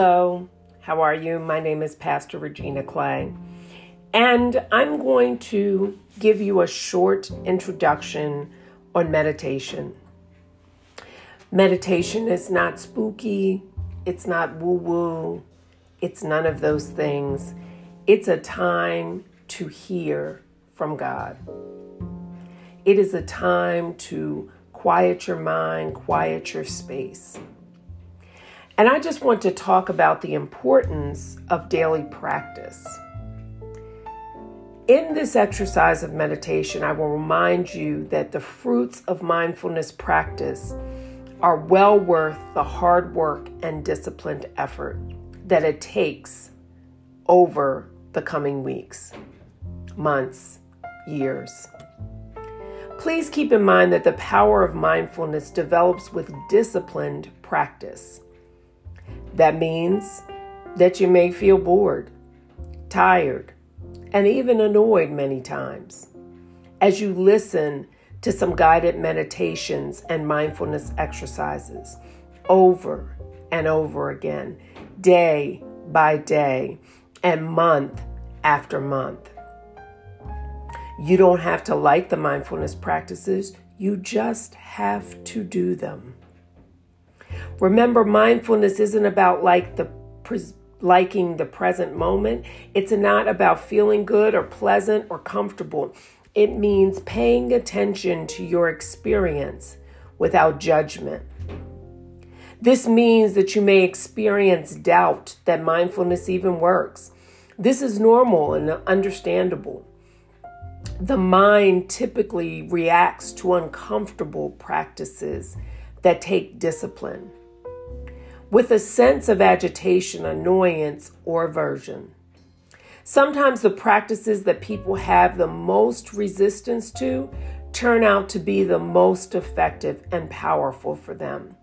Hello, how are you? My name is Pastor Regina Clay, and I'm going to give you a short introduction on meditation. Meditation is not spooky, it's not woo woo, it's none of those things. It's a time to hear from God. It is a time to quiet your mind, quiet your space. And I just want to talk about the importance of daily practice. In this exercise of meditation, I will remind you that the fruits of mindfulness practice are well worth the hard work and disciplined effort that it takes over the coming weeks, months, years. Please keep in mind that the power of mindfulness develops with disciplined practice. That means that you may feel bored, tired, and even annoyed many times as you listen to some guided meditations and mindfulness exercises over and over again, day by day, and month after month. You don't have to like the mindfulness practices, you just have to do them. Remember, mindfulness isn't about like the liking the present moment. It's not about feeling good or pleasant or comfortable. It means paying attention to your experience without judgment. This means that you may experience doubt that mindfulness even works. This is normal and understandable. The mind typically reacts to uncomfortable practices that take discipline with a sense of agitation, annoyance, or aversion. Sometimes the practices that people have the most resistance to turn out to be the most effective and powerful for them.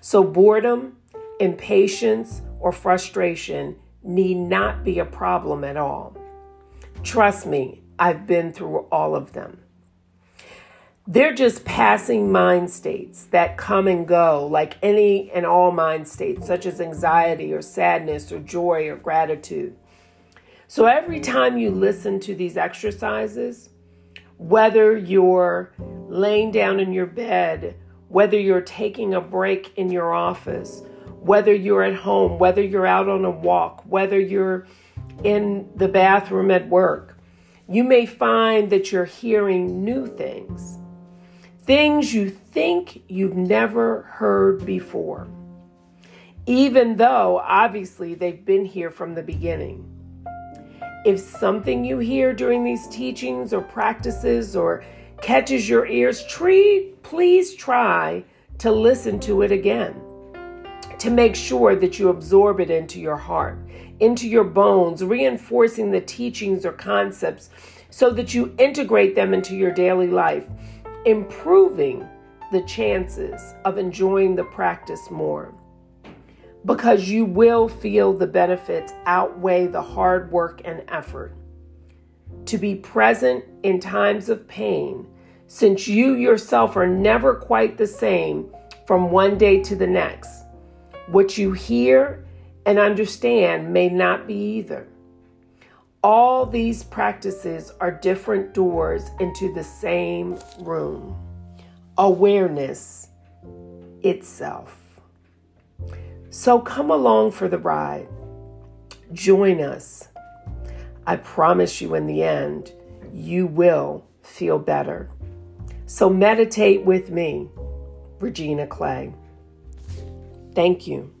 So, boredom, impatience, or frustration need not be a problem at all. Trust me, I've been through all of them. They're just passing mind states that come and go, like any and all mind states, such as anxiety or sadness or joy or gratitude. So every time you listen to these exercises, whether you're laying down in your bed, whether you're taking a break in your office, whether you're at home, whether you're out on a walk, whether you're in the bathroom at work, you may find that you're hearing new things things you think you've never heard before, even though obviously they've been here from the beginning. If something you hear during these teachings or practices or catches your ears, treat, please try to listen to it again to make sure that you absorb it into your heart, into your bones, reinforcing the teachings or concepts so that you integrate them into your daily life improving the chances of enjoying the practice more because you will feel the benefits outweigh the hard work and effort. To be present in times of pain, since you yourself are never quite the same from one day to the next. What you hear and understand may not be either. All these practices are different doors into the same room. Awareness itself. So come along for the ride. Join us. I promise you, in the end, you will feel better. So meditate with me, Regina Clay. Thank you.